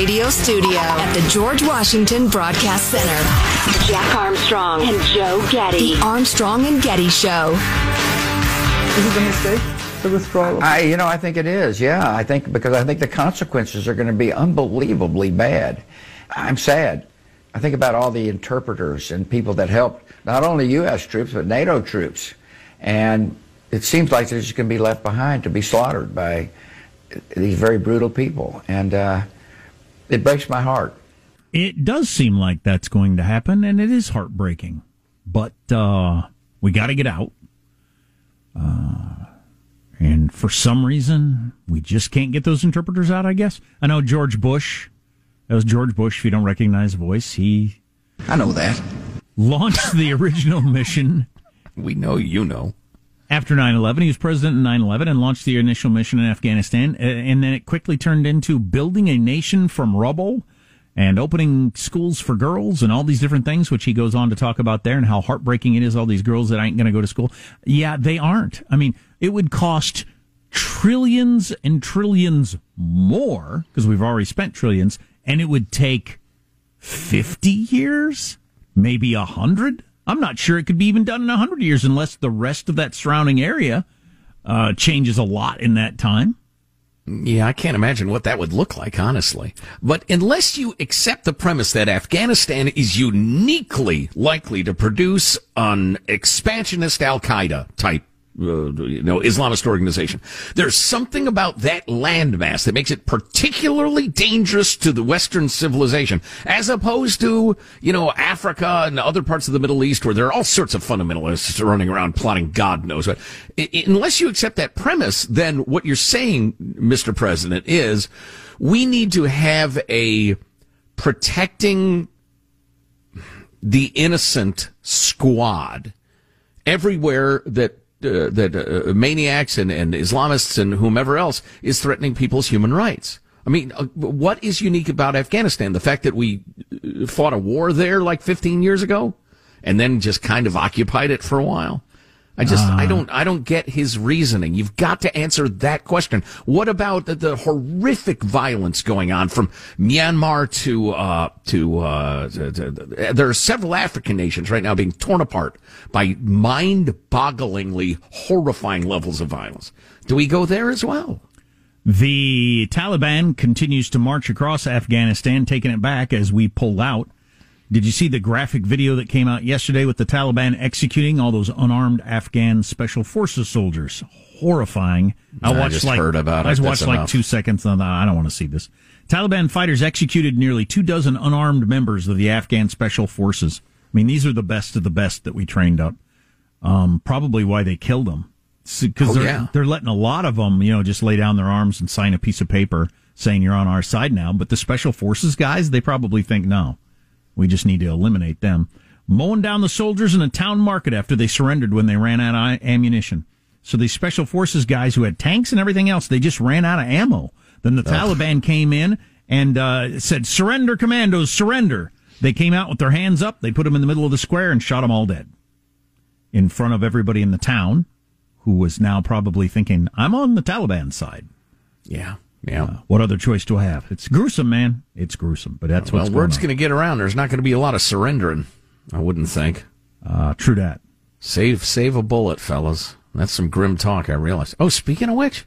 radio studio at the George Washington Broadcast Center. Jack Armstrong and Joe Getty. The Armstrong and Getty Show. Is it a mistake? The withdrawal? I, you know, I think it is. Yeah, I think because I think the consequences are going to be unbelievably bad. I'm sad. I think about all the interpreters and people that helped not only U.S. troops but NATO troops, and it seems like they're just going to be left behind to be slaughtered by these very brutal people, and uh, it breaks my heart. It does seem like that's going to happen, and it is heartbreaking. But uh, we got to get out. Uh, and for some reason, we just can't get those interpreters out, I guess. I know George Bush, that was George Bush, if you don't recognize the voice, he. I know that. Launched the original mission. We know you know. After 9 11, he was president in 9 11 and launched the initial mission in Afghanistan. Uh, and then it quickly turned into building a nation from rubble and opening schools for girls and all these different things, which he goes on to talk about there and how heartbreaking it is, all these girls that ain't going to go to school. Yeah, they aren't. I mean, it would cost trillions and trillions more because we've already spent trillions and it would take 50 years, maybe a hundred. I'm not sure it could be even done in a hundred years unless the rest of that surrounding area uh, changes a lot in that time. Yeah, I can't imagine what that would look like, honestly. But unless you accept the premise that Afghanistan is uniquely likely to produce an expansionist Al Qaeda type uh, you know, Islamist organization. There's something about that landmass that makes it particularly dangerous to the Western civilization, as opposed to, you know, Africa and other parts of the Middle East where there are all sorts of fundamentalists running around plotting God knows what. Unless you accept that premise, then what you're saying, Mr. President, is we need to have a protecting the innocent squad everywhere that uh, that uh, maniacs and, and Islamists and whomever else is threatening people's human rights. I mean, uh, what is unique about Afghanistan? The fact that we uh, fought a war there like 15 years ago and then just kind of occupied it for a while? I just, uh, I don't, I don't get his reasoning. You've got to answer that question. What about the, the horrific violence going on from Myanmar to, uh, to, uh, to, to, there are several African nations right now being torn apart by mind-bogglingly horrifying levels of violence. Do we go there as well? The Taliban continues to march across Afghanistan, taking it back as we pull out. Did you see the graphic video that came out yesterday with the Taliban executing all those unarmed Afghan special forces soldiers? Horrifying. I watched I like heard about I it. watched like two seconds. On the, I don't want to see this. Taliban fighters executed nearly two dozen unarmed members of the Afghan special forces. I mean, these are the best of the best that we trained up. Um, probably why they killed them because oh, they're yeah. they're letting a lot of them, you know, just lay down their arms and sign a piece of paper saying you're on our side now. But the special forces guys, they probably think no. We just need to eliminate them. Mowing down the soldiers in a town market after they surrendered when they ran out of ammunition. So these special forces guys who had tanks and everything else, they just ran out of ammo. Then the Ugh. Taliban came in and uh, said, "Surrender, commandos, surrender." They came out with their hands up. They put them in the middle of the square and shot them all dead in front of everybody in the town, who was now probably thinking, "I'm on the Taliban side." Yeah. Yeah. Uh, what other choice do I have? It's gruesome, man. It's gruesome, but that's well, what's word's going to get around. There's not going to be a lot of surrendering. I wouldn't think. Uh, true that. Save, save a bullet, fellas. That's some grim talk. I realize. Oh, speaking of which,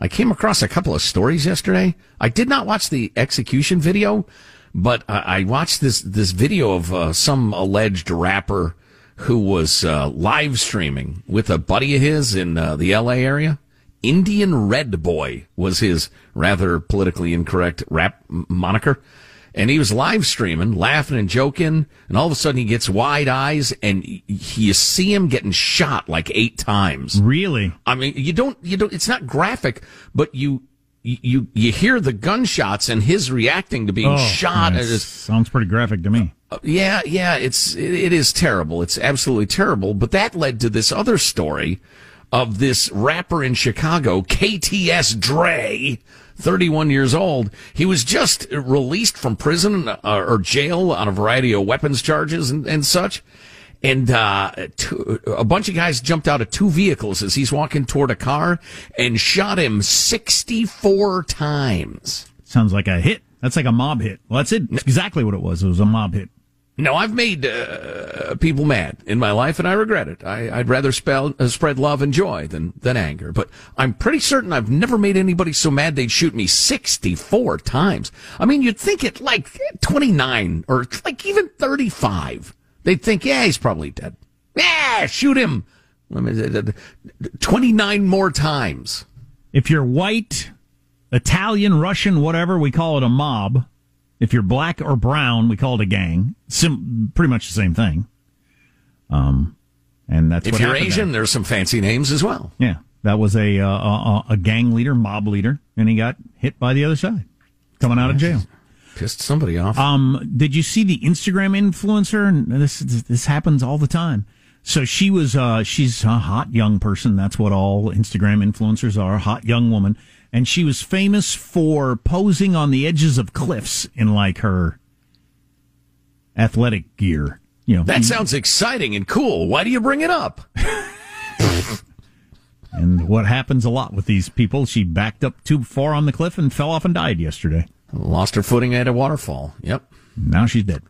I came across a couple of stories yesterday. I did not watch the execution video, but I watched this this video of uh, some alleged rapper who was uh, live streaming with a buddy of his in uh, the L.A. area Indian Red Boy was his rather politically incorrect rap moniker. And he was live streaming, laughing and joking, and all of a sudden he gets wide eyes, and you see him getting shot like eight times. Really? I mean, you don't, you don't. It's not graphic, but you, you, you hear the gunshots and his reacting to being oh, shot. sounds pretty graphic to me. Uh, yeah, yeah, it's it, it is terrible. It's absolutely terrible. But that led to this other story of this rapper in Chicago, KTS Dre, 31 years old. He was just released from prison uh, or jail on a variety of weapons charges and, and such. And uh, two, a bunch of guys jumped out of two vehicles as he's walking toward a car and shot him 64 times. Sounds like a hit. That's like a mob hit. Well, that's it. It's exactly what it was. It was a mob hit. No, I've made uh, people mad in my life, and I regret it. I, would rather spell, uh, spread love and joy than, than anger. But I'm pretty certain I've never made anybody so mad they'd shoot me 64 times. I mean, you'd think at like 29 or like even 35, they'd think, yeah, he's probably dead. Yeah, shoot him. 29 more times. If you're white, Italian, Russian, whatever, we call it a mob. If you're black or brown, we call it a gang. Sim- pretty much the same thing. Um, and that's if you're Asian. There. There's some fancy names as well. Yeah, that was a, uh, a a gang leader, mob leader, and he got hit by the other side, coming out of jail. Pissed somebody off. Um, did you see the Instagram influencer? And this this happens all the time. So she was, uh, she's a hot young person. That's what all Instagram influencers are, hot young woman and she was famous for posing on the edges of cliffs in like her athletic gear. You know, that sounds exciting and cool. Why do you bring it up? and what happens a lot with these people? She backed up too far on the cliff and fell off and died yesterday. Lost her footing at a waterfall. Yep. Now she's dead.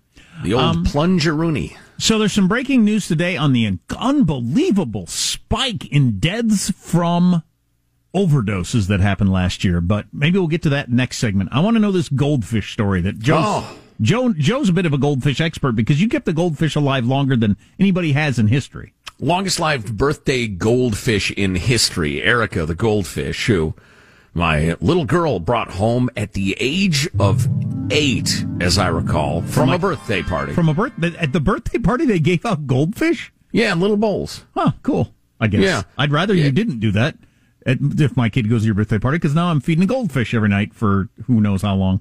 The old um, plungeroonie. So there's some breaking news today on the unbelievable spike in deaths from overdoses that happened last year, but maybe we'll get to that next segment. I want to know this goldfish story that Joe. Oh. Joe Joe's a bit of a goldfish expert because you kept the goldfish alive longer than anybody has in history. Longest lived birthday goldfish in history, Erica the goldfish, who my little girl brought home at the age of eight, as I recall, from, from a birthday party. From a birth at the birthday party, they gave out goldfish. Yeah, little bowls. Huh, cool. I guess. Yeah. I'd rather yeah. you didn't do that if my kid goes to your birthday party because now I'm feeding a goldfish every night for who knows how long.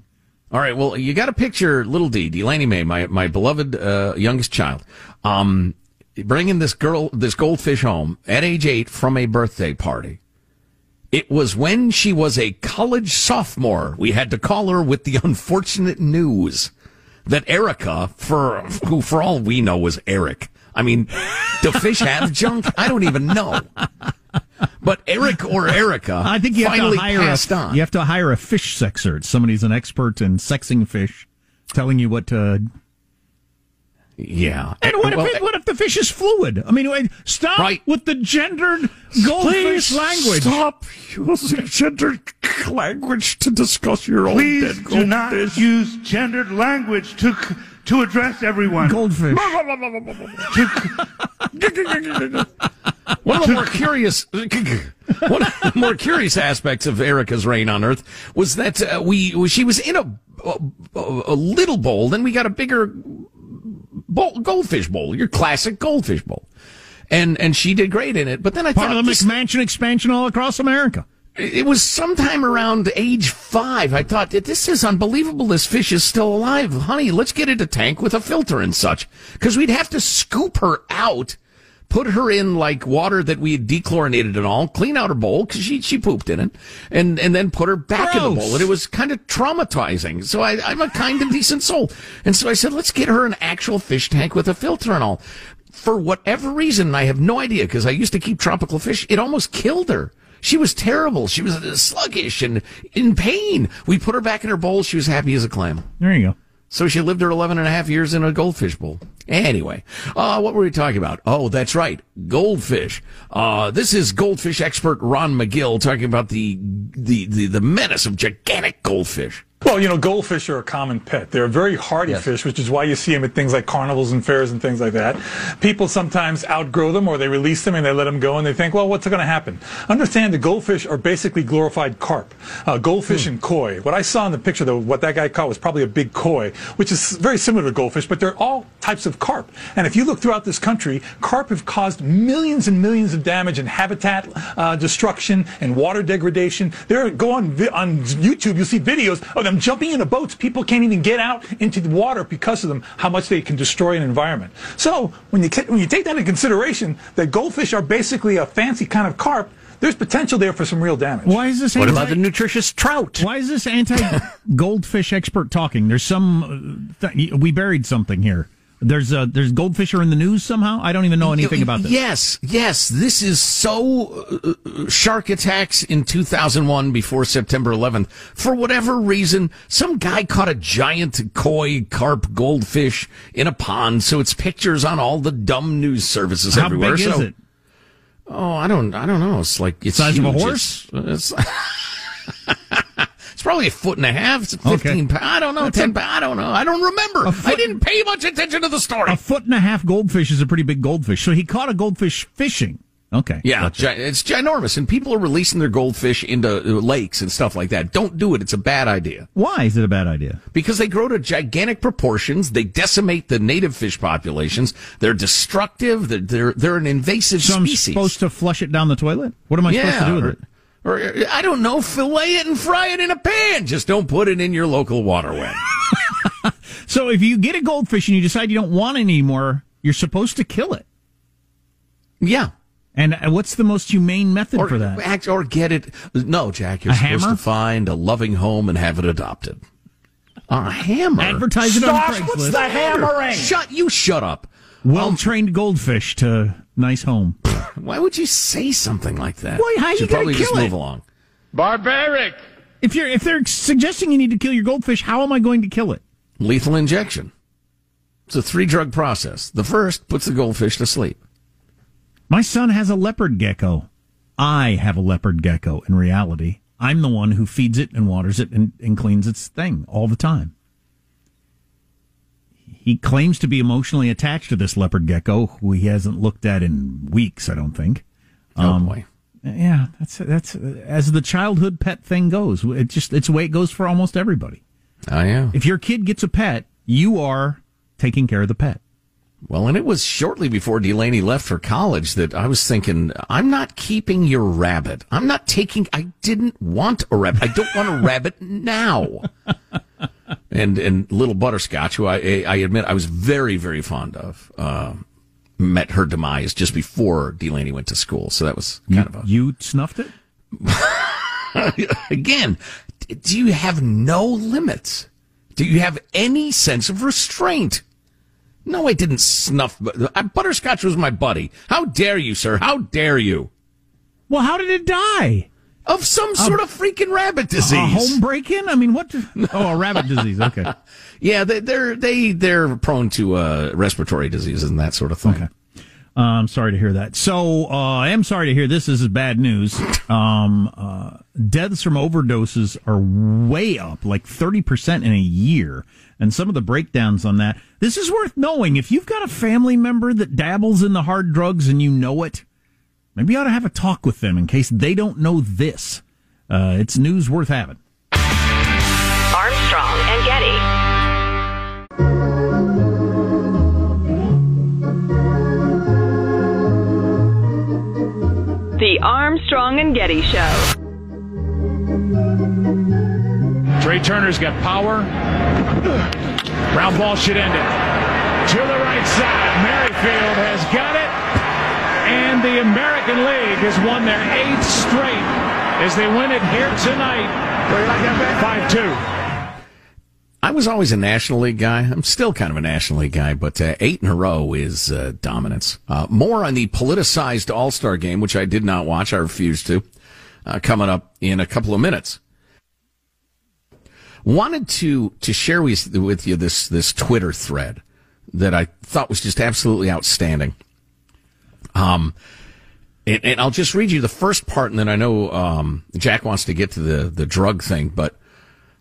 All right. Well, you got to picture little D, Delaney May, my my beloved uh, youngest child, um, bringing this girl, this goldfish home at age eight from a birthday party. It was when she was a college sophomore. We had to call her with the unfortunate news that Erica, for who for all we know was Eric. I mean, do fish have junk? I don't even know. But Eric or Erica, I think you have to hire a, on. You have to hire a fish sexer. Somebody's an expert in sexing fish, telling you what to. Yeah. And what, well, if it, what if the fish is fluid? I mean, wait, stop right. with the gendered goldfish Please language. Stop using gendered language to discuss your Please own dead do not use gendered language to to address everyone. Goldfish. one of the more curious, one of the more curious aspects of Erica's reign on Earth was that uh, we she was in a, a, a little bowl, then we got a bigger bowl, goldfish bowl, your classic goldfish bowl, and and she did great in it. But then I part thought of the McMansion expansion all across America it was sometime around age five. I thought, this is unbelievable. This fish is still alive. Honey, let's get it a tank with a filter and such. Cause we'd have to scoop her out, put her in like water that we had dechlorinated and all, clean out her bowl cause she, she pooped in it and, and then put her back Gross. in the bowl. And it was kind of traumatizing. So I, I'm a kind and decent soul. And so I said, let's get her an actual fish tank with a filter and all. For whatever reason, I have no idea because I used to keep tropical fish. It almost killed her. She was terrible. She was sluggish and in pain. We put her back in her bowl. She was happy as a clam. There you go. So she lived her 11 and a half years in a goldfish bowl. Anyway, uh, what were we talking about? Oh, that's right. Goldfish. Uh, this is goldfish expert Ron Magill talking about the, the, the, the menace of gigantic goldfish. Well, you know, goldfish are a common pet. They're a very hardy yes. fish, which is why you see them at things like carnivals and fairs and things like that. People sometimes outgrow them or they release them and they let them go and they think, well, what's going to happen? Understand the goldfish are basically glorified carp. Uh, goldfish hmm. and koi. What I saw in the picture, though, what that guy caught was probably a big koi, which is very similar to goldfish, but they're all types of carp. And if you look throughout this country, carp have caused millions and millions of damage and habitat uh, destruction and water degradation. There, go on, on YouTube, you'll see videos of them jumping into boats. People can't even get out into the water because of them, how much they can destroy an environment. So when you, when you take that into consideration, that goldfish are basically a fancy kind of carp, there's potential there for some real damage. Why is this? What anti- about the nutritious trout? Why is this anti-goldfish expert talking? There's some. Uh, th- we buried something here. There's uh, there's goldfish are in the news somehow. I don't even know anything about this. Yes, yes. This is so uh, shark attacks in 2001 before September 11th. For whatever reason, some guy caught a giant koi carp goldfish in a pond. So it's pictures on all the dumb news services How everywhere. big is so, it? Oh, I don't, I don't know. It's like it's Size of a horse? It's, it's probably a foot and a half. It's 15 pounds. I don't know. That's 10 a- pounds. I don't know. I don't remember. foot- I didn't pay much attention to the story. A foot and a half goldfish is a pretty big goldfish. So he caught a goldfish fishing. Okay. Yeah, Gotcha. gi- it's ginormous, and people are releasing their goldfish into uh, lakes and stuff like that. Don't do it; it's a bad idea Why is it a bad idea? because they grow to gigantic proportions. They decimate the native fish populations. They're destructive. They're they're, they're an invasive So I'm supposed to flush it down the toilet? What am I supposed to do with or, it? Or I don't know, fillet it and fry it in a pan. Just don't put it in your local waterway. So if you get a goldfish and you decide you don't want it anymore, you're supposed to kill it. yeah. And uh, what's the most humane method Or, for that? act- or get it. No, Jack, you're A supposed hammer? to find a loving home and have it adopted. A hammer? Advertise it on Craigslist. What's the hammering? Shut you shut up. Well trained goldfish to nice home. Why would you say something like that? Well, how you Should gonna probably just kill it? move along. Barbaric. If you're if they're suggesting you need to kill your goldfish, how am I going to kill it? Lethal injection. It's a three drug process. The first puts the goldfish to sleep. My son has a leopard gecko. I have a leopard gecko in reality. I'm the one who feeds it and waters it and, and cleans its thing all the time. He claims to be emotionally attached to this leopard gecko, who he hasn't looked at in weeks, I don't think. Oh um, boy. Yeah, that's that's as the childhood pet thing goes. It just it's the way it goes for almost everybody. Oh yeah. If your kid gets a pet, you are taking care of the pet. Well, and it was shortly before Delaney left for college that I was thinking, I'm not keeping your rabbit. I'm not taking, I didn't want a rabbit. I don't want a rabbit now. And, and little Butterscotch, who I, I admit I was very, very fond of, uh, met her demise just before Delaney went to school. So that was kind of a, You snuffed it? again, do you have no limits? Do you have any sense of restraint? No, I didn't snuff. uh, Butterscotch was my buddy. How dare you, sir? How dare you? Well, how did it die? Of some sort of freaking rabbit disease. A home break in? I mean, what? Oh, a rabbit disease. Okay. Yeah, they, they're they they're prone to uh, respiratory diseases and that sort of thing. Okay. Uh, I'm sorry to hear that. So uh, I am sorry to hear this. This is bad news. Um, uh, deaths from overdoses are way up, like 30% in a year. And some of the breakdowns on that. This is worth knowing. If you've got a family member that dabbles in the hard drugs and you know it, maybe you ought to have a talk with them in case they don't know this. Uh, it's news worth having. Armstrong and Getty. The Armstrong and Getty Show. Trea Turner's got power. Ground ball should end it. To the right side. Merrifield has got it. And the American League has won their eighth straight as they win it here tonight. 5 2. I was always a National League guy. I'm still kind of a National League guy, but uh, eight in a row is uh, dominance. Uh, more on the politicized All Star game, which I did not watch. I refused to. Uh, coming up in a couple of minutes. Wanted to to share with, with you this this Twitter thread that I thought was just absolutely outstanding. Um, and, and I'll just read you the first part, and then I know um, Jack wants to get to the the drug thing, but.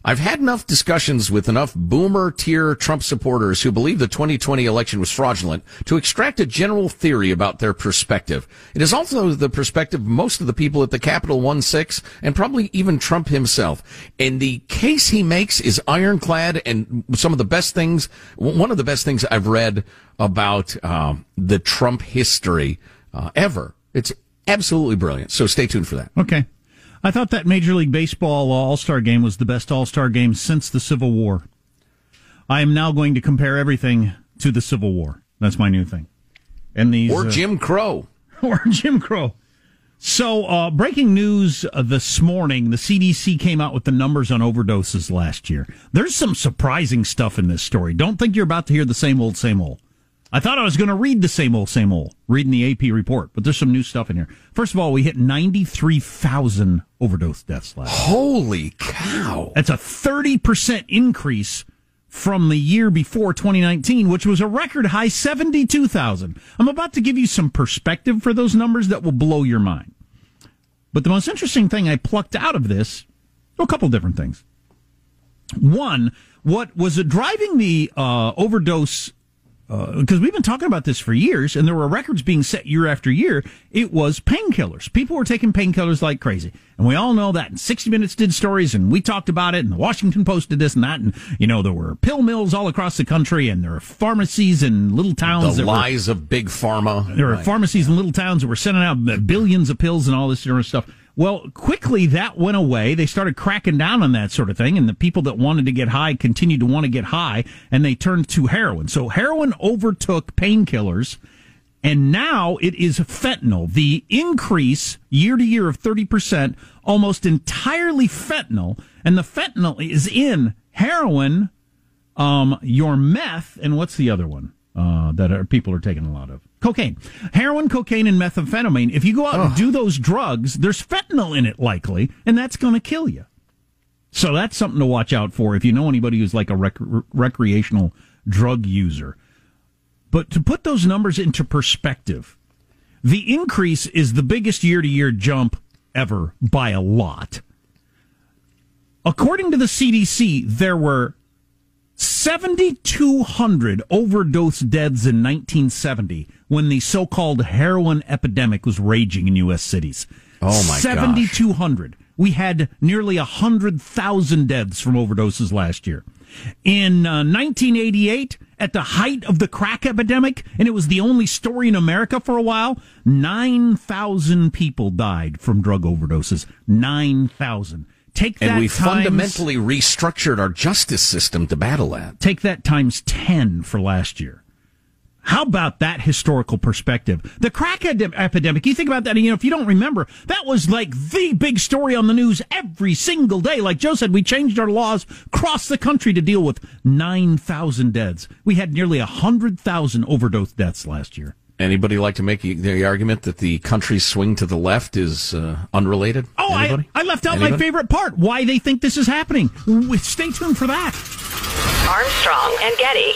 I've had enough discussions with enough boomer tier Trump supporters who believe the 2020 election was fraudulent to extract a general theory about their perspective. It is also the perspective of most of the people at the Capitol 1-6 and probably even Trump himself. And the case he makes is ironclad and some of the best things, one of the best things I've read about um, the Trump history uh, ever. It's absolutely brilliant. So stay tuned for that. Okay. I thought that Major League Baseball All Star game was the best All Star game since the Civil War. I am now going to compare everything to the Civil War. That's my new thing. And these Or uh, Jim Crow. or Jim Crow. So, uh, breaking news uh, this morning: the CDC came out with the numbers on overdoses last year. There's some surprising stuff in this story. Don't think you're about to hear the same old, same old. I thought I was going to read the same old, same old, reading the AP report, but there's some new stuff in here. First of all, we hit 93,000 overdose deaths last year. Holy cow. That's a 30% increase from the year before 2019, which was a record high 72,000. I'm about to give you some perspective for those numbers that will blow your mind. But the most interesting thing I plucked out of this, a couple different things. One, what was driving the uh, overdose because uh, we've been talking about this for years, and there were records being set year after year. It was painkillers. People were taking painkillers like crazy, and we all know that. And 60 Minutes did stories, and we talked about it, and the Washington Post did this and that, and you know there were pill mills all across the country, and there were pharmacies in little towns. The lies were, of big pharma. There were right. pharmacies in little towns that were sending out billions of pills and all this sort of stuff. Well, quickly that went away. They started cracking down on that sort of thing, and the people that wanted to get high continued to want to get high, and they turned to heroin. So heroin overtook painkillers, and now it is fentanyl. The increase year to year of 30%, almost entirely fentanyl, and the fentanyl is in heroin, um, your meth, and what's the other one uh, that are, people are taking a lot of? Cocaine, heroin, cocaine, and methamphetamine. If you go out oh. and do those drugs, there's fentanyl in it likely, and that's going to kill you. So that's something to watch out for if you know anybody who's like a rec- recreational drug user. But to put those numbers into perspective, the increase is the biggest year to year jump ever by a lot. According to the CDC, there were 7,200 overdose deaths in 1970 when the so-called heroin epidemic was raging in U.S. cities. Oh my 7,200. We had nearly 100,000 deaths from overdoses last year. In uh, 1988, at the height of the crack epidemic, and it was the only story in America for a while, 9,000 people died from drug overdoses. 9,000. Take and we times, fundamentally restructured our justice system to battle that. Take that times 10 for last year. How about that historical perspective? The crack epidemic, you think about that, you know, if you don't remember, that was like the big story on the news every single day. Like Joe said, we changed our laws across the country to deal with 9,000 deaths. We had nearly 100,000 overdose deaths last year. Anybody like to make the argument that the country's swing to the left is uh, unrelated? Oh, I, I, left out Anybody? my favorite part. Why they think this is happening. Stay tuned for that. Armstrong and Getty.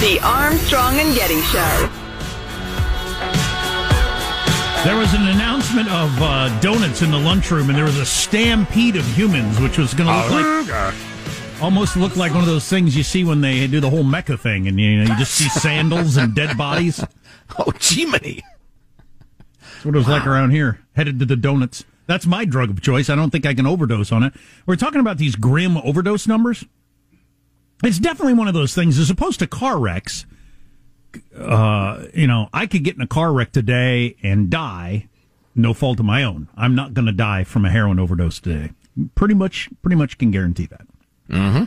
The Armstrong and Getty Show. There was an announcement of uh, donuts in the lunchroom, and there was a stampede of humans, which was going to look like almost look like one of those things you see when they do the whole Mecca thing, and you know you just see sandals and dead bodies. Oh, Jiminy! That's what it was wow. like around here. Headed to the donuts. That's my drug of choice. I don't think I can overdose on it. We're talking about these grim overdose numbers. It's definitely one of those things, as opposed to car wrecks. Uh, you know, I could get in a car wreck today and die, no fault of my own. I'm not going to die from a heroin overdose today. Pretty much, pretty much can guarantee that. Mm-hmm.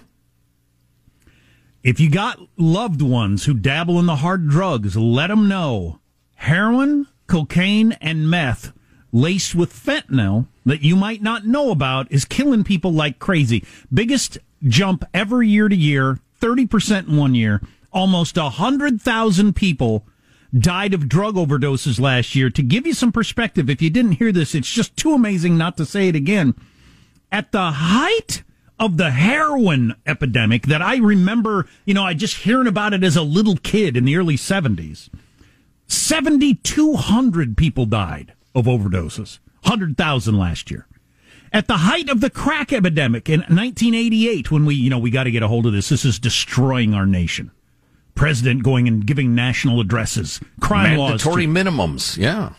If you got loved ones who dabble in the hard drugs, let them know heroin, cocaine, and meth laced with fentanyl that you might not know about is killing people like crazy. Biggest jump ever year to year, 30% in one year. Almost 100,000 people died of drug overdoses last year. To give you some perspective, if you didn't hear this, it's just too amazing not to say it again. At the height of the heroin epidemic that I remember, you know, I just hearing about it as a little kid in the early 70s, 7,200 people died of overdoses, 100,000 last year at the height of the crack epidemic in 1988 when we, you know, we got to get a hold of this. This is destroying our nation. President going and giving national addresses, crime Mandatory laws. minimums, yeah.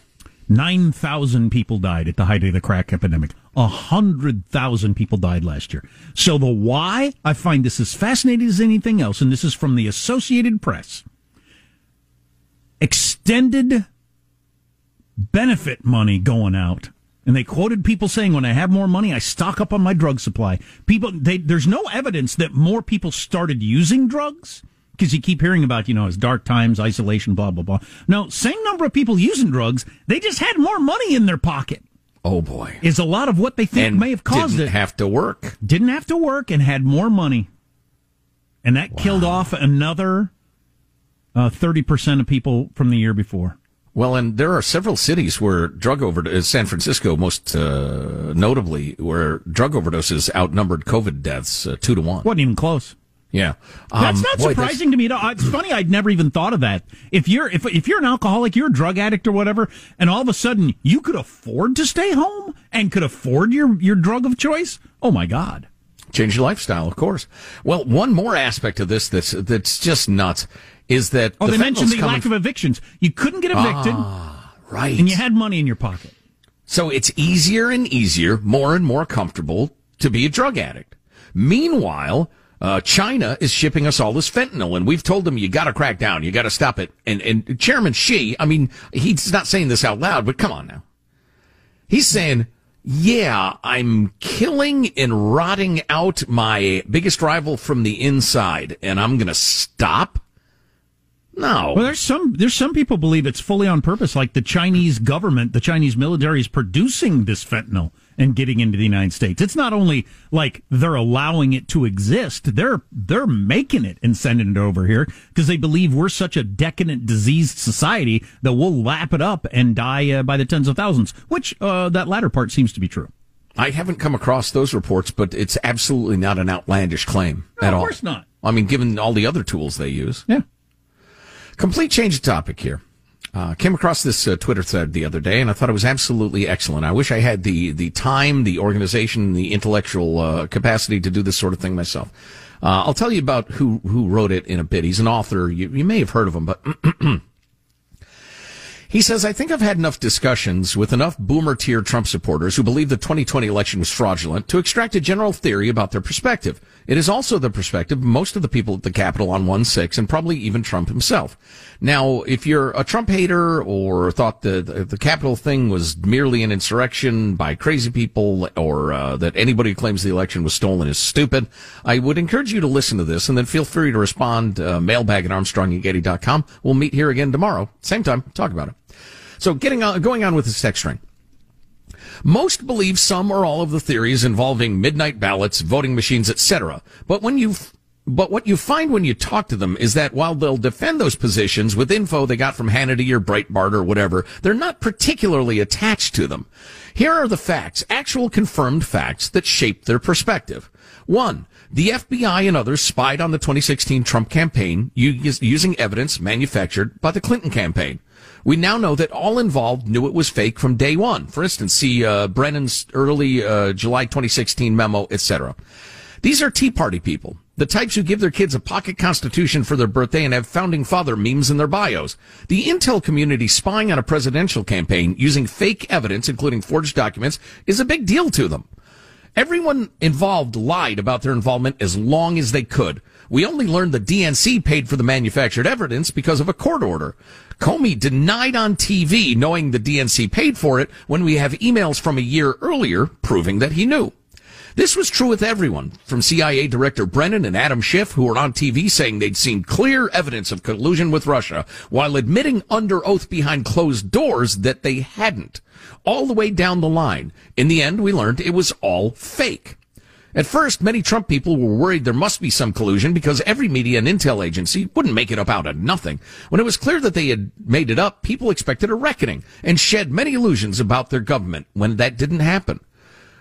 9,000 people died at the height of the crack epidemic. 100,000 people died last year. So the why, I find this as fascinating as anything else, and this is from the Associated Press. Extended benefit money going out and they quoted people saying, when I have more money, I stock up on my drug supply. People, they, there's no evidence that more people started using drugs because you keep hearing about, you know, his dark times, isolation, blah, blah, blah. No, same number of people using drugs. They just had more money in their pocket. Oh boy. Is a lot of what they think and may have caused didn't it. have to work. Didn't have to work and had more money. And that killed off another uh, 30% of people from the year before. Well, and there are several cities where drug overdose, San Francisco most uh, notably, where drug overdoses outnumbered COVID deaths uh, two to one. Wasn't even close. Yeah, That's Um, not boy, surprising to me. at all. It's funny. I'd never even thought of that. If you're if if you're an alcoholic, you're a drug addict or whatever, and all of a sudden you could afford to stay home and could afford your your drug of choice. Oh my God! change your lifestyle, of course. Well, one more aspect of this that's that's just nuts is that Oh, the they mentioned the coming lack of evictions. You couldn't get evicted, right, and you had money in your pocket. So it's easier and easier, more and more comfortable to be a drug addict. Meanwhile, uh, China is shipping us all this fentanyl, and we've told them you got to crack down, you got to stop it. And and Chairman Xi, I mean, he's not saying this out loud, but come on now, he's saying. Yeah, I'm killing and rotting out my biggest rival from the inside, and I'm going to stop? No. Well, there's some there's some people believe it's fully on purpose, like the Chinese government, the Chinese military is producing this fentanyl and getting into the United States. It's not only like they're allowing it to exist; they're they're making it and sending it over here because they believe we're such a decadent, diseased society that we'll lap it up and die uh, by the tens of thousands. Which uh, that latter part seems to be true. I haven't come across those reports, but it's absolutely not an outlandish claim No, at of all. course not. I mean, given all the other tools they use. Yeah. Complete change of topic here. Uh, came across this uh, Twitter thread the other day, and I thought it was absolutely excellent. I wish I had the the time, the organization, the intellectual uh, capacity to do this sort of thing myself. Uh, I'll tell you about who who wrote it in a bit. He's an author. You, you may have heard of him, but He says, I think I've had enough discussions with enough boomer tier Trump supporters who believe the 2020 election was fraudulent to extract a general theory about their perspective. It is also the perspective most of the people at the Capitol on 1-6 and probably even Trump himself. Now, if you're a Trump hater or thought the, the, the Capitol thing was merely an insurrection by crazy people or uh, that anybody who claims the election was stolen is stupid, I would encourage you to listen to this and then feel free to respond, uh, mailbag at armstrongandgetty.com. We'll meet here again tomorrow, same time, talk about it. So getting on, going on with this text string. Most believe some or all of the theories involving midnight ballots, voting machines, etc. But when you but what you find when you talk to them is that while they'll defend those positions with info they got from Hannity or Breitbart or whatever, they're not particularly attached to them. Here are the facts, actual confirmed facts that shape their perspective. One, the FBI and others spied on the 2016 Trump campaign using evidence manufactured by the Clinton campaign. We now know that all involved knew it was fake from day one. For instance, see uh, Brennan's early uh, July 2016 memo, etc. These are Tea Party people, the types who give their kids a pocket constitution for their birthday and have founding father memes in their bios. The intel community spying on a presidential campaign using fake evidence, including forged documents, is a big deal to them. Everyone involved lied about their involvement as long as they could. We only learned the DNC paid for the manufactured evidence because of a court order. Comey denied on TV knowing the DNC paid for it when we have emails from a year earlier proving that he knew. This was true with everyone, from CIA Director Brennan and Adam Schiff, who were on TV saying they'd seen clear evidence of collusion with Russia, while admitting under oath behind closed doors that they hadn't. All the way down the line. In the end, we learned it was all fake. At first, many Trump people were worried there must be some collusion because every media and intel agency wouldn't make it up out of nothing. When it was clear that they had made it up, people expected a reckoning and shed many illusions about their government when that didn't happen.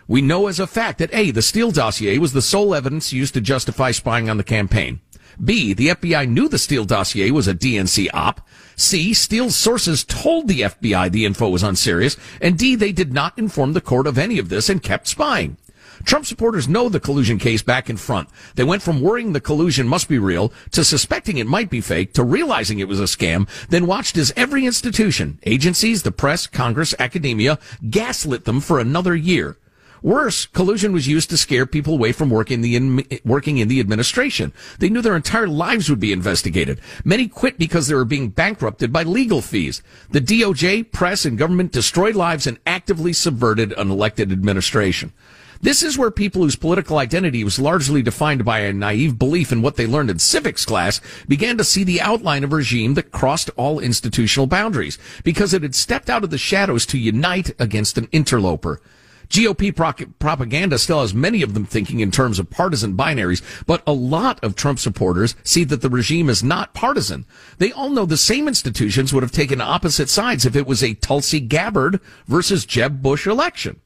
We know as a fact that A, the Steele dossier was the sole evidence used to justify spying on the campaign. B, the FBI knew the Steele dossier was a DNC op. C, Steele's sources told the FBI the info was unserious. And D, they did not inform the court of any of this and kept spying. Trump supporters know the collusion case back and front. They went from worrying the collusion must be real to suspecting it might be fake to realizing it was a scam, then watched as every institution, agencies, the press, Congress, academia, gaslit them for another year. Worse, collusion was used to scare people away from working the in, working in the administration. They knew their entire lives would be investigated. Many quit because they were being bankrupted by legal fees. The DOJ, press, and government destroyed lives and actively subverted an elected administration. This is where people whose political identity was largely defined by a naive belief in what they learned in civics class began to see the outline of a regime that crossed all institutional boundaries because it had stepped out of the shadows to unite against an interloper. GOP pro- propaganda still has many of them thinking in terms of partisan binaries, but a lot of Trump supporters see that the regime is not partisan. They all know the same institutions would have taken opposite sides if it was a Tulsi Gabbard versus Jeb Bush election.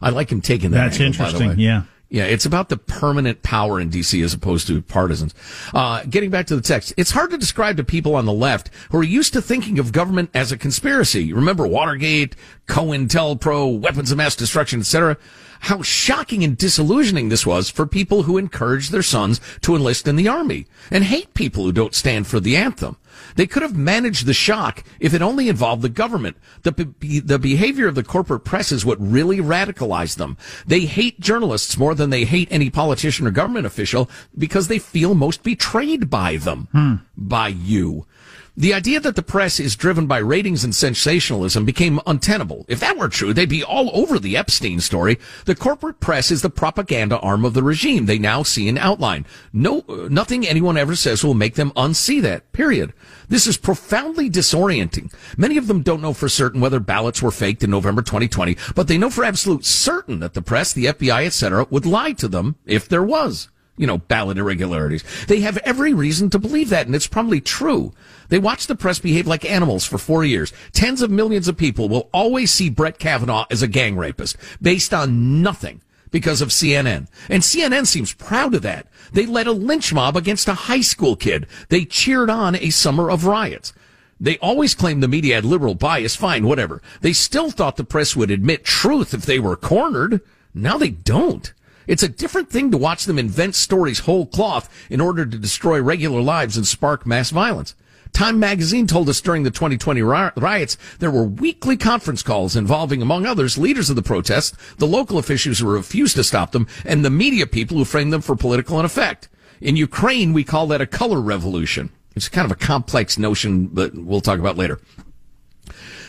I like him taking that. That's angle, interesting. Yeah. Yeah, it's about the permanent power in DC as opposed to partisans. Uh, getting back to the text, it's hard to describe to people on the left who are used to thinking of government as a conspiracy. Remember Watergate, COINTELPRO, weapons of mass destruction, etc. How shocking and disillusioning this was for people who encourage their sons to enlist in the army and hate people who don't stand for the anthem. They could have managed the shock if it only involved the government. The, be- the behavior of the corporate press is what really radicalized them. They hate journalists more than they hate any politician or government official because they feel most betrayed by them, hmm. by you. The idea that the press is driven by ratings and sensationalism became untenable. If that were true, they'd be all over the Epstein story. The corporate press is the propaganda arm of the regime. They now see an outline. No, uh, nothing anyone ever says will make them unsee that. Period. This is profoundly disorienting. Many of them don't know for certain whether ballots were faked in November 2020, but they know for absolute certain that the press, the FBI, etc., would lie to them if there was you know, ballot irregularities. They have every reason to believe that, and it's probably true. They watch the press behave like animals for four years. Tens of millions of people will always see Brett Kavanaugh as a gang rapist based on nothing because of CNN. And CNN seems proud of that. They led a lynch mob against a high school kid. They cheered on a summer of riots. They always claimed the media had liberal bias. Fine, whatever. They still thought the press would admit truth if they were cornered. Now they don't. It's a different thing to watch them invent stories whole cloth in order to destroy regular lives and spark mass violence. Time magazine told us during the 2020 riots there were weekly conference calls involving, among others, leaders of the protests, the local officials who refused to stop them, and the media people who framed them for political effect. In Ukraine, we call that a color revolution. It's kind of a complex notion, but we'll talk about later.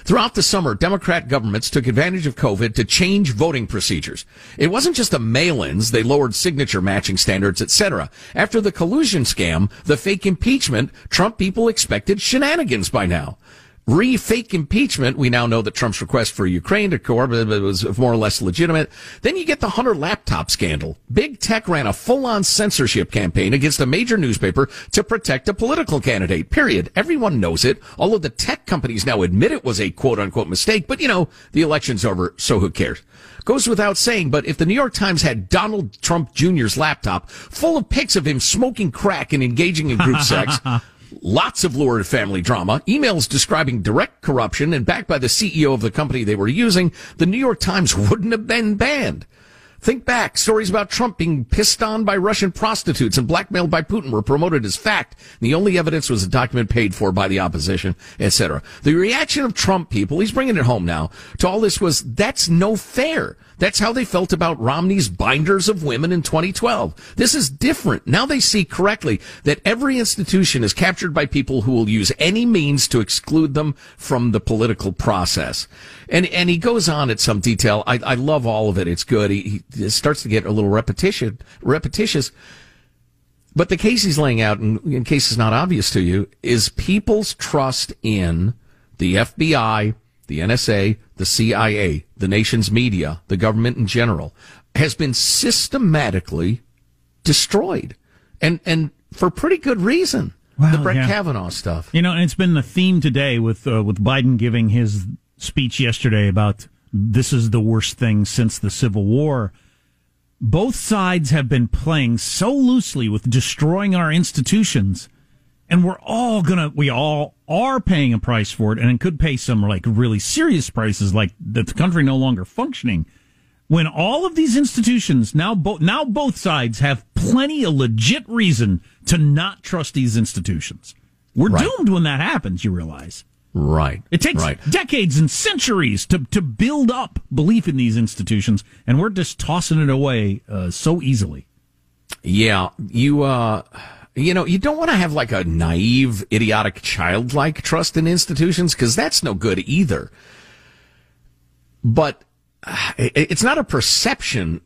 Throughout the summer, Democrat governments took advantage of COVID to change voting procedures. It wasn't just the mail-ins, they lowered signature matching standards, etc. After the collusion scam, the fake impeachment, Trump people expected shenanigans by now. Re fake impeachment, we now know that Trump's request for Ukraine to cooperate was more or less legitimate. Then you get the Hunter laptop scandal. Big tech ran a full on censorship campaign against a major newspaper to protect a political candidate. Period. Everyone knows it. Although the tech companies now admit it was a quote unquote mistake, but you know, the election's over, so who cares? Goes without saying, but if the New York Times had Donald Trump Jr.'s laptop full of pics of him smoking crack and engaging in group sex, lots of lurid family drama, emails describing direct corruption, and backed by the CEO of the company they were using, the New York Times wouldn't have been banned. Think back. Stories about Trump being pissed on by Russian prostitutes and blackmailed by Putin were promoted as fact. The only evidence was a document paid for by the opposition, etc. The reaction of Trump people, he's bringing it home now, to all this was, that's no fair. That's how they felt about Romney's binders of women in 2012. This is different. Now they see correctly that every institution is captured by people who will use any means to exclude them from the political process. And, and he goes on at some detail. I, I love all of it. It's good. He, he starts to get a little repetition, repetitious. But the case he's laying out, in, in case it's not obvious to you, is people's trust in the FBI, the NSA, the CIA, the nation's media, the government in general, has been systematically destroyed. And, and for pretty good reason. The Brett yeah. Kavanaugh stuff. You know, and it's been the theme today with uh, with Biden giving his speech yesterday about this is the worst thing since the Civil War. Both sides have been playing so loosely with destroying our institutions, and we're all gonna, we all are paying a price for it, and it could pay some like really serious prices, like that the country no longer functioning. When all of these institutions now, both now both sides have plenty of legit reason to not trust these institutions. We're Right. doomed when that happens. You realize. Right. It takes right. decades and centuries to, to build up belief in these institutions, and we're just tossing it away uh, so easily. Yeah, you uh you know, you don't want to have like a naive, idiotic, childlike trust in institutions because that's no good either. But it's not a perception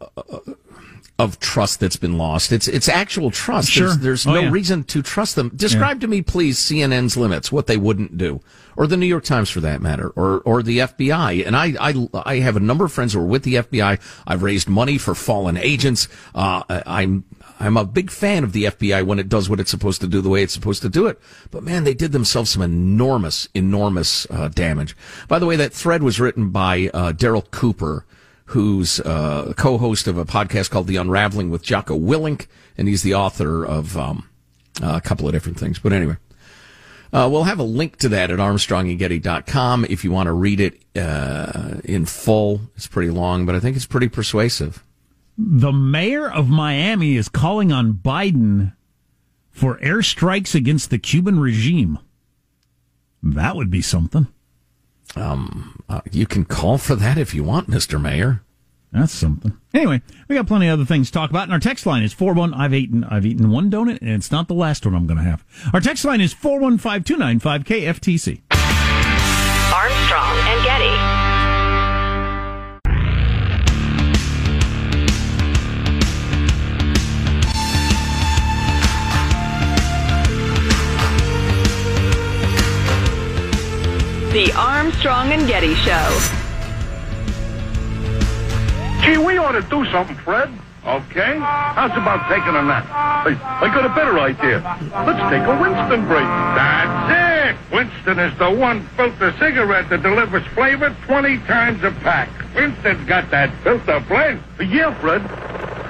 of trust that's been lost. It's it's actual trust. Sure. There's, there's oh, no yeah. reason to trust them. Describe yeah. to me, please, CNN's limits, what they wouldn't do, or the New York Times for that matter, or or the FBI. And I I I have a number of friends who are with the FBI. I've raised money for fallen agents. Uh, I'm I'm a big fan of the FBI when it does what it's supposed to do the way it's supposed to do it. But man, they did themselves some enormous, enormous uh, damage. By the way, that thread was written by uh, Darryl Cooper who's uh, co-host of a podcast called The Unraveling with Jocko Willink, and he's the author of um, a couple of different things. But anyway, uh, we'll have a link to that at armstrongandgetty.com if you want to read it uh, in full. It's pretty long, but I think it's pretty persuasive. The mayor of Miami is calling on Biden for airstrikes against the Cuban regime. That would be something. Um, uh, you can call for that if you want, Mr. Mayor. That's something. Anyway, we got plenty of other things to talk about, and our text line is four one. I've eaten I've eaten one donut, and it's not the last one I'm going to have. Our text line is four one five two nine five KFTC. The Armstrong and Getty Show. Gee, we ought to do something, Fred. Okay? How's about taking a nap? Hey, I got a better idea. Let's take a Winston break. That's it! Winston is the one filter cigarette that delivers flavor 20 times a pack. Winston's got that filter blend. Yeah, Fred.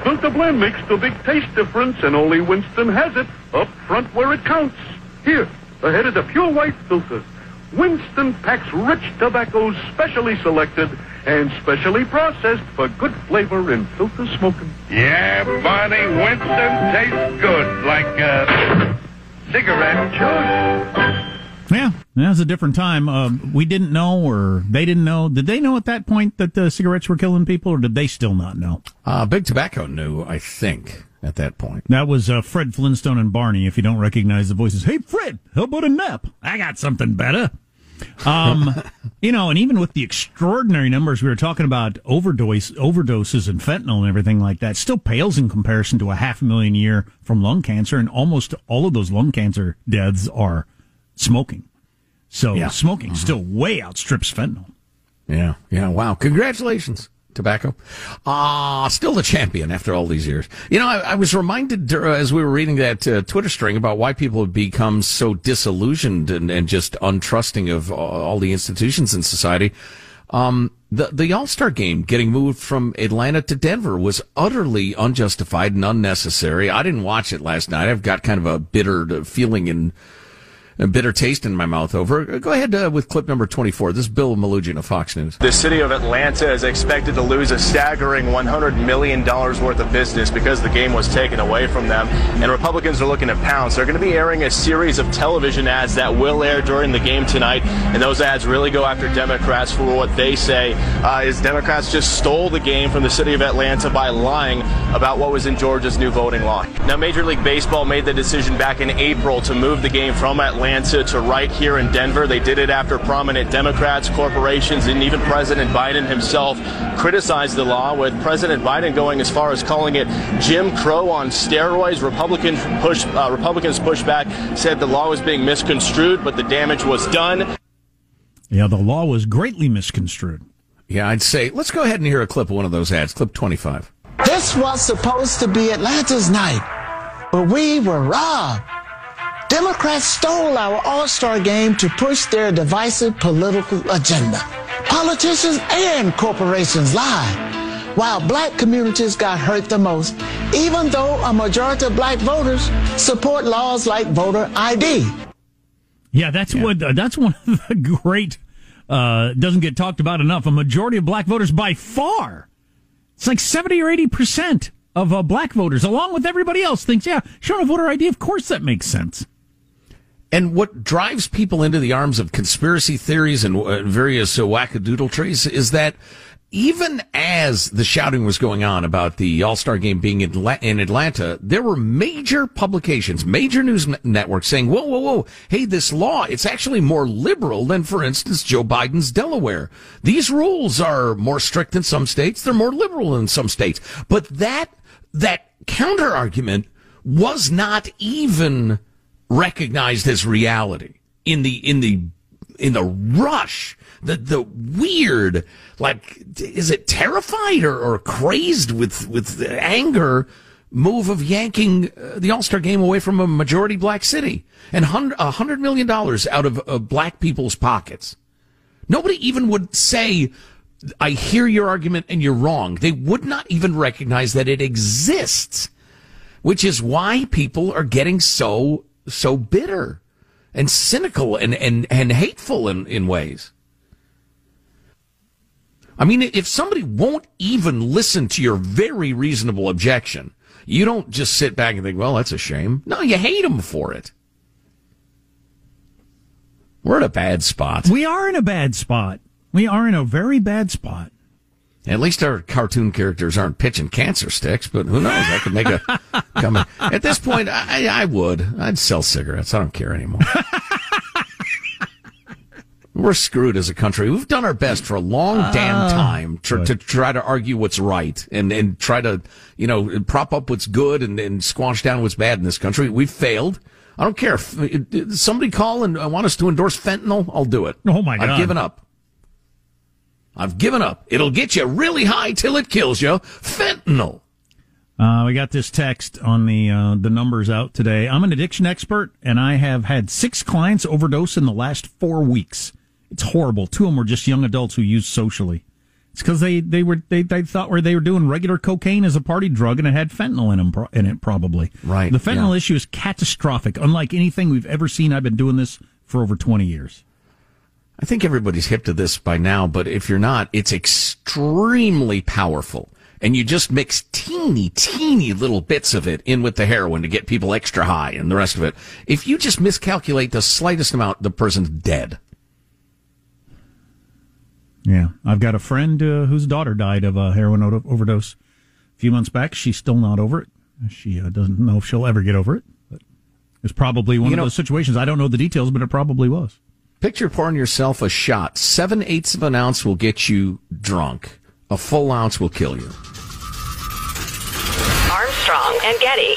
Filter blend makes the big taste difference, and only Winston has it up front where it counts. Here, ahead of the pure white filter. Winston packs rich tobaccos specially selected and specially processed for good flavor in filter smoking. Yeah, Barney, Winston tastes good like a cigarette choice. Yeah, that was a different time. Uh, we didn't know, or they didn't know. Did they know at that point that the cigarettes were killing people, or did they still not know? Uh, Big Tobacco knew, I think at that point. That was uh, Fred Flintstone and Barney. If you don't recognize the voices, hey Fred, how about a nap? I got something better. Um, you know, and even with the extraordinary numbers we were talking about overdose overdoses and fentanyl and everything like that, still pales in comparison to a half a million a year from lung cancer, and almost all of those lung cancer deaths are smoking. So yeah. smoking mm-hmm. still way outstrips fentanyl. Yeah, yeah. Wow! Congratulations tobacco. Ah, uh, still the champion after all these years. You know, I, I was reminded uh, as we were reading that uh, Twitter string about why people have become so disillusioned and, and just untrusting of all the institutions in society. Um, the the All Star game getting moved from Atlanta to Denver was utterly unjustified and unnecessary. I didn't watch it last night. I've got kind of a bitter feeling in a bitter taste in my mouth over. Go ahead uh, with clip number 24. This is Bill Melugin of Fox News. The city of Atlanta is expected to lose a staggering $100 million worth of business because the game was taken away from them. And Republicans are looking to pounce. They're going to be airing a series of television ads that will air during the game tonight. And those ads really go after Democrats for what they say uh, is Democrats just stole the game from the city of Atlanta by lying about what was in Georgia's new voting law. Now, Major League Baseball made the decision back in April to move the game from Atlanta Atlanta to right here in Denver. They did it after prominent Democrats, corporations, and even President Biden himself criticized the law, with President Biden going as far as calling it Jim Crow on steroids. Republican push, uh, Republicans pushed back, said the law was being misconstrued, but the damage was done. Yeah, the law was greatly misconstrued. Yeah, I'd say let's go ahead and hear a clip of one of those ads, clip 25. This was supposed to be Atlanta's night, but we were robbed. Democrats stole our All-Star game to push their divisive political agenda. Politicians and corporations lied, while black communities got hurt the most, even though a majority of black voters support laws like voter ID. Yeah, that's yeah. what uh, that's one of the great uh, doesn't get talked about enough. A majority of black voters by far. It's like 70 or 80 percent of uh, black voters, along with everybody else, thinks, yeah, a voter ID, of course that makes sense. And what drives people into the arms of conspiracy theories and uh, various uh, wackadoodle trees is that even as the shouting was going on about the All Star game being in Atlanta, there were major publications, major news networks saying, whoa, whoa, whoa, hey, this law, it's actually more liberal than, for instance, Joe Biden's Delaware. These rules are more strict than some states, they're more liberal than some states. But that, that counter argument was not even recognized as reality in the, in the, in the rush the the weird like is it terrified or, or crazed with with anger move of yanking uh, the All-Star game away from a majority black city and a hundred million dollars out of black people's pockets. Nobody even would say, I hear your argument and you're wrong. They would not even recognize that it exists, which is why people are getting so, so bitter and cynical and, and, and hateful in, in ways. I mean, if somebody won't even listen to your very reasonable objection, you don't just sit back and think, well, that's a shame. No, you hate them for it. We're in a bad spot. We are in a bad spot. We are in a very bad spot. At least our cartoon characters aren't pitching cancer sticks, but who knows? I could make a come. At this point, I, I would. I'd sell cigarettes. I don't care anymore. We're screwed as a country. We've done our best for a long damn ah. time to, to try to argue what's right and, and try to, you know, prop up what's good and, and squash down what's bad in this country. We've failed. I don't care if somebody call and want us to endorse fentanyl. I'll do it. Oh my God. I've given up. I've given up. It'll get you really high till it kills you. Fentanyl. Uh, we got this text on the uh, the numbers out today. I'm an addiction expert, and I have had six clients overdose in the last four weeks. It's horrible. Two of them were just young adults who used socially. It's because they, they were they, they thought where they were doing regular cocaine as a party drug and it had fentanyl in them in it probably. Right. The fentanyl yeah. issue is catastrophic, unlike anything we've ever seen. I've been doing this for over twenty years. I think everybody's hip to this by now, but if you're not, it's extremely powerful. And you just mix teeny, teeny little bits of it in with the heroin to get people extra high and the rest of it. If you just miscalculate the slightest amount, the person's dead. Yeah, I've got a friend uh, whose daughter died of a heroin overdose a few months back. She's still not over it. She uh, doesn't know if she'll ever get over it. But it's probably one you of know, those situations. I don't know the details, but it probably was. Picture pouring yourself a shot. Seven eighths of an ounce will get you drunk. A full ounce will kill you. Armstrong and Getty.